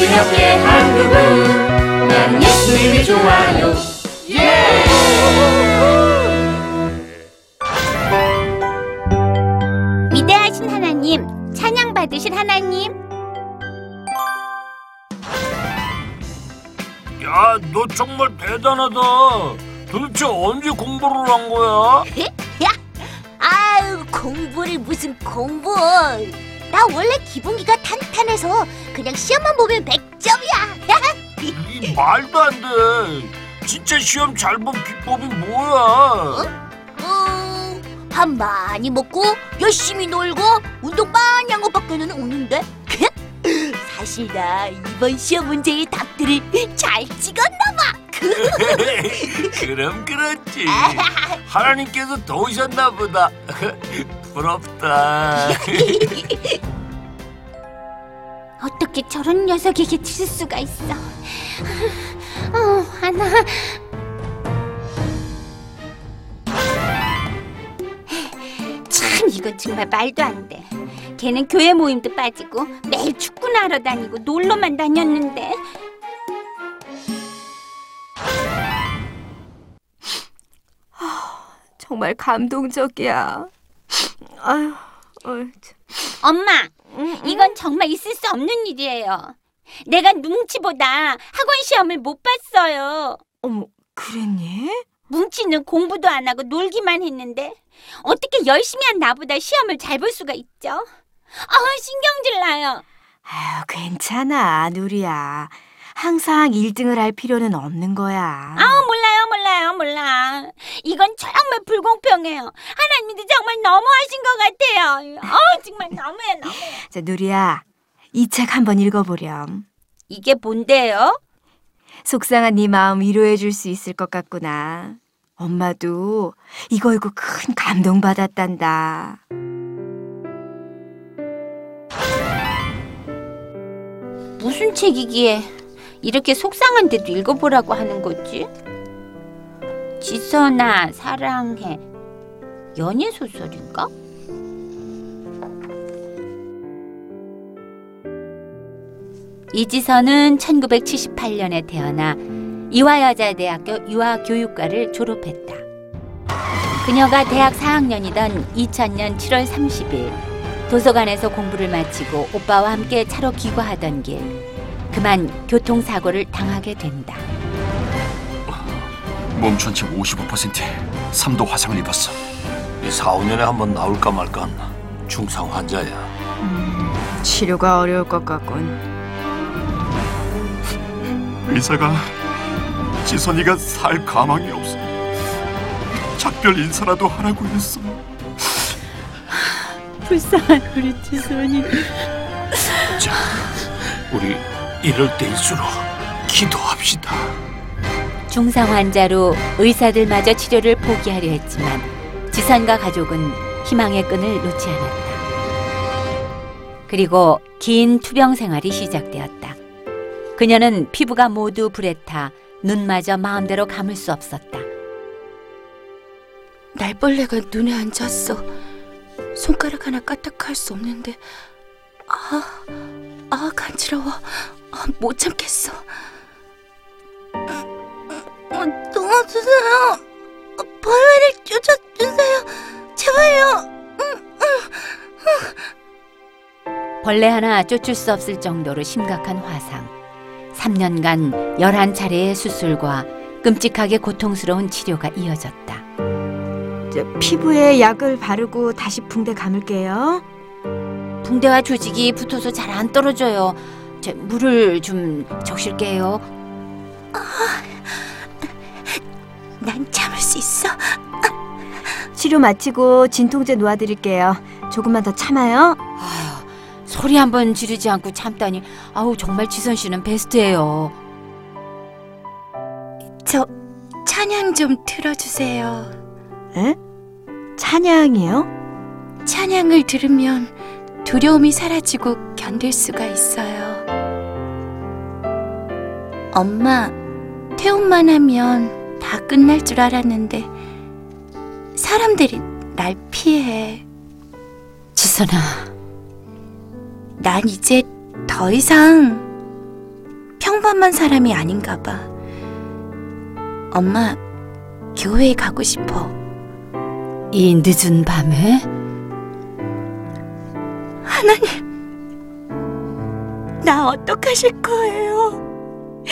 기억해 한국은 난 예수님이 좋아요 예! 위대하신 하나님, 찬양 받으신 하나님. 야, 너 정말 대단하다. 도대체 언제 공부를 한 거야? 아유, 공부를 무슨 공부. 나 원래 기본기가 탄탄해서 그냥 시험만 보면 100점이야. 이 말도 안 돼. 진짜 시험 잘 본 비법이 뭐야? 어, 밥 많이 먹고 열심히 놀고 운동 많이 한 것밖에는 없는데. 사실 나 이번 시험 문제의 답들을 잘 찍었나 봐. 그럼 그렇지. 하나님께서 도우셨나 보다. 부럽다. 어떻게 저런 녀석에게 질 수가 있어? 어, 하나. 참 이건 정말 말도 안 돼. 걔는 교회 모임도 빠지고 매일 축구나 하러 다니고 놀러만 다녔는데. 정말 감동적이야. 어이, 참. 엄마, 이건 정말 있을 수 없는 일이에요. 내가 눈치보다 학원 시험을 못 봤어요. 어머, 그랬니? 뭉치는 공부도 안 하고 놀기만 했는데 어떻게 열심히 한 나보다 시험을 잘 볼 수가 있죠? 아 신경질 나요. 아유, 괜찮아, 누리야. 항상 1등을 할 필요는 없는 거야. 아 몰라요 몰라. 이건 정말 불공평해요. 하나님도 정말 너무하신 것 같아요. 아 정말 너무해 너무해. 자, 누리야. 이 책 한번 읽어보렴. 이게 뭔데요? 속상한 네 마음 위로해 줄 수 있을 것 같구나. 엄마도 이거 읽고 큰 감동 받았단다. 무슨 책이기에 이렇게 속상한데도 읽어보라고 하는 거지? 지선아 사랑해 연애 소설인가? 이지선은 1978년에 태어나 이화여자대학교 유아교육과를 졸업했다. 그녀가 대학 4학년이던 2000년 7월 30일 도서관에서 공부를 마치고 오빠와 함께 차로 귀가하던 길 그만 교통사고를 당하게 된다. 몸 전체 55% 3도 화상을 입었어. 이 4, 5년에 한 번 나올까 말까 한 중상 환자야. 치료가 어려울 것 같군. 의사가 지선이가 살 가망이 없어. 작별 인사라도 하라고 했어. 불쌍한 우리 지선이. 자, 우리 이럴 때일수록 기도합시다. 중상 환자로 의사들마저 치료를 포기하려 했지만 지선과 가족은 희망의 끈을 놓지 않았다. 그리고 긴 투병 생활이 시작되었다. 그녀는 피부가 모두 불에 타 눈마저 마음대로 감을 수 없었다. 날벌레가 눈에 앉았어. 손가락 하나 까딱할 수 없는데 아, 아 간지러워. 아, 못 참겠어. 어, 도와주세요. 어, 벌레를 쫓아주세요. 제발요. 벌레 하나 쫓을 수 없을 정도로 심각한 화상. 3년간 11차례의 수술과 끔찍하게 고통스러운 치료가 이어졌다. 저, 피부에 약을 바르고 다시 붕대 감을게요. 붕대와 조직이 붙어서 잘 안 떨어져요. 제 물을 좀 적실게요. 난 치료 마치고 진통제 놓아드릴게요. 조금만 더 참아요. 아휴, 소리 한 번 지르지 않고 참다니. 아우 정말 지선 씨는 베스트예요. 저 찬양 좀 틀어주세요. 에? 찬양이요? 찬양을 들으면 두려움이 사라지고 견딜 수가 있어요. 엄마, 퇴원만 하면 다 끝날 줄 알았는데 사람들이 날 피해. 지선아, 난 이제 더 이상 평범한 사람이 아닌가 봐. 엄마, 교회에 가고 싶어. 이 늦은 밤에 하나님, 나 어떡하실 거예요?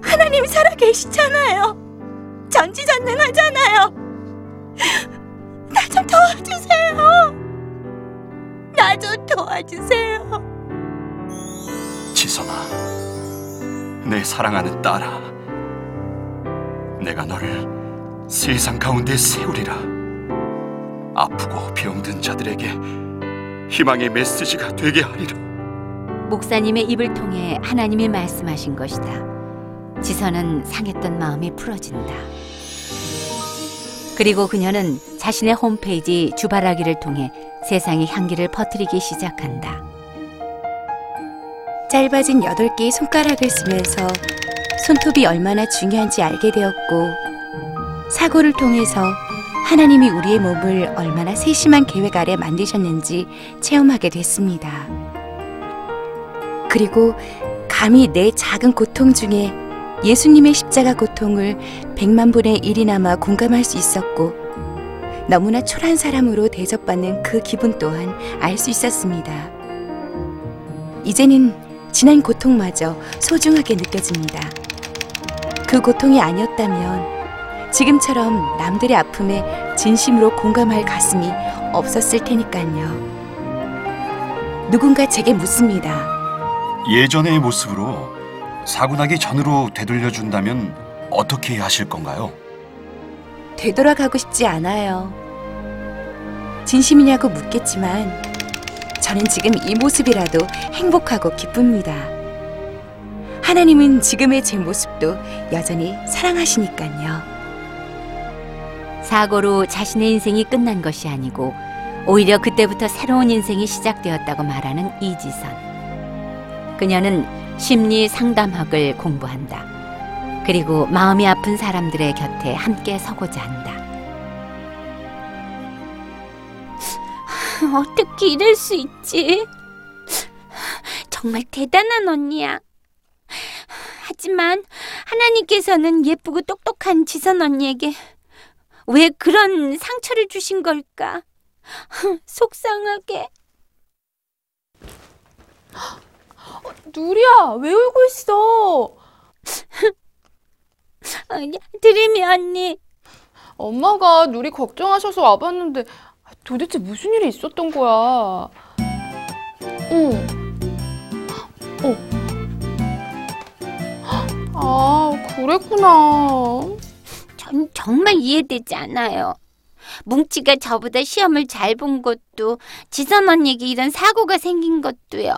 하나님 살아계시잖아요. 전지전능하잖아요. 나 좀 도와주세요. 나 좀 도와주세요. 지선아, 내 사랑하는 딸아, 내가 너를 세상 가운데 세우리라. 아프고 병든 자들에게 희망의 메시지가 되게 하리라. 목사님의 입을 통해 하나님이 말씀하신 것이다. 지선은 상했던 마음이 풀어진다. 그리고 그녀는 자신의 홈페이지 주바라기를 통해 세상의 향기를 퍼뜨리기 시작한다. 짧아진 여덟 개의 손가락을 쓰면서 손톱이 얼마나 중요한지 알게 되었고 사고를 통해서 하나님이 우리의 몸을 얼마나 세심한 계획 아래 만드셨는지 체험하게 됐습니다. 그리고 감히 내 작은 고통 중에 예수님의 십자가 고통을 백만 분의 일이나마 공감할 수 있었고 너무나 초라한 사람으로 대접받는 그 기분 또한 알 수 있었습니다. 이제는 지난 고통마저 소중하게 느껴집니다. 그 고통이 아니었다면 지금처럼 남들의 아픔에 진심으로 공감할 가슴이 없었을 테니까요. 누군가 제게 묻습니다. 예전의 모습으로 사고 나기 전으로 되돌려 준다면 어떻게 하실 건가요? 되돌아가고 싶지 않아요. 진심이냐고 묻겠지만 저는 지금 이 모습이라도 행복하고 기쁩니다. 하나님은 지금의 제 모습도 여전히 사랑하시니까요. 사고로 자신의 인생이 끝난 것이 아니고 오히려 그때부터 새로운 인생이 시작되었다고 말하는 이지선. 그녀는 심리 상담학을 공부한다. 그리고 마음이 아픈 사람들의 곁에 함께 서고자 한다. 어떻게 이럴 수 있지? 정말 대단한 언니야. 하지만 하나님께서는 예쁘고 똑똑한 지선 언니에게 왜 그런 상처를 주신 걸까? 속상하게. 누리야, 왜 울고 있어? 드림이 언니, 엄마가 누리 걱정하셔서 와봤는데 도대체 무슨 일이 있었던 거야? 응. 어. 아, 그랬구나. 전 정말 이해되지 않아요. 뭉치가 저보다 시험을 잘 본 것도 지선 언니에게 이런 사고가 생긴 것도요.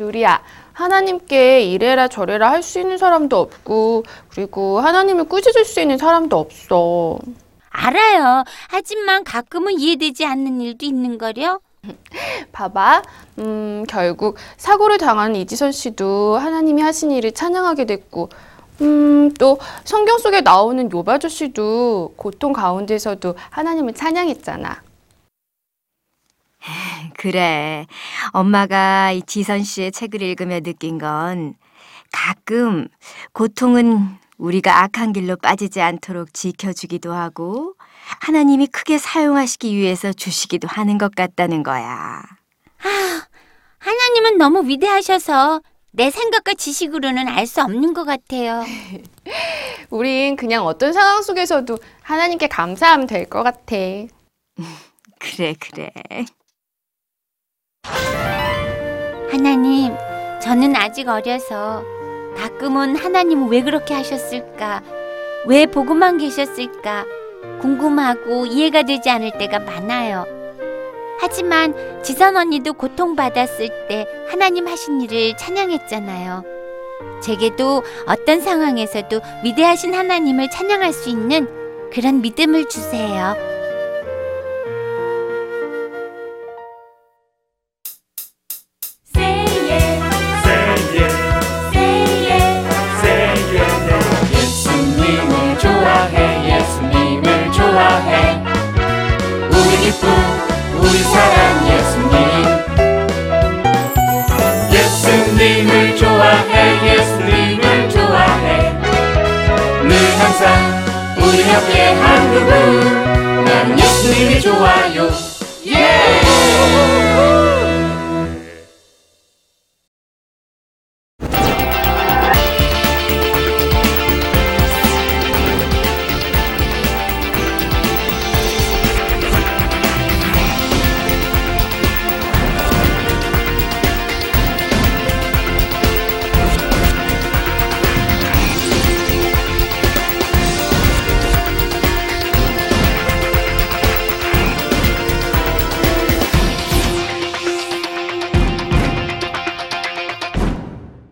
누리야, 하나님께 이래라 저래라 할 수 있는 사람도 없고, 그리고 하나님을 꾸짖을 수 있는 사람도 없어. 알아요. 하지만 가끔은 이해되지 않는 일도 있는 거려. 봐봐. 음, 결국 사고를 당한 이지선 씨도 하나님이 하신 일을 찬양하게 됐고, 음, 또 성경 속에 나오는 요바 아저씨도 고통 가운데서도 하나님을 찬양했잖아. 그래. 엄마가 이 지선 씨의 책을 읽으며 느낀 건 가끔 고통은 우리가 악한 길로 빠지지 않도록 지켜주기도 하고 하나님이 크게 사용하시기 위해서 주시기도 하는 것 같다는 거야. 하나님은 너무 위대하셔서 내 생각과 지식으로는 알 수 없는 것 같아요. 우린 그냥 어떤 상황 속에서도 하나님께 감사하면 될 것 같아. 그래, 그래. 하나님, 저는 아직 어려서 가끔은 하나님은 왜 그렇게 하셨을까? 왜 보고만 계셨을까? 궁금하고 이해가 되지 않을 때가 많아요. 하지만 지선 언니도 고통받았을 때 하나님 하신 일을 찬양했잖아요. 제게도 어떤 상황에서도 위대하신 하나님을 찬양할 수 있는 그런 믿음을 주세요. 우린 항상 우리 함께 한 그분 나는 예수님이 좋아요 예! Yeah!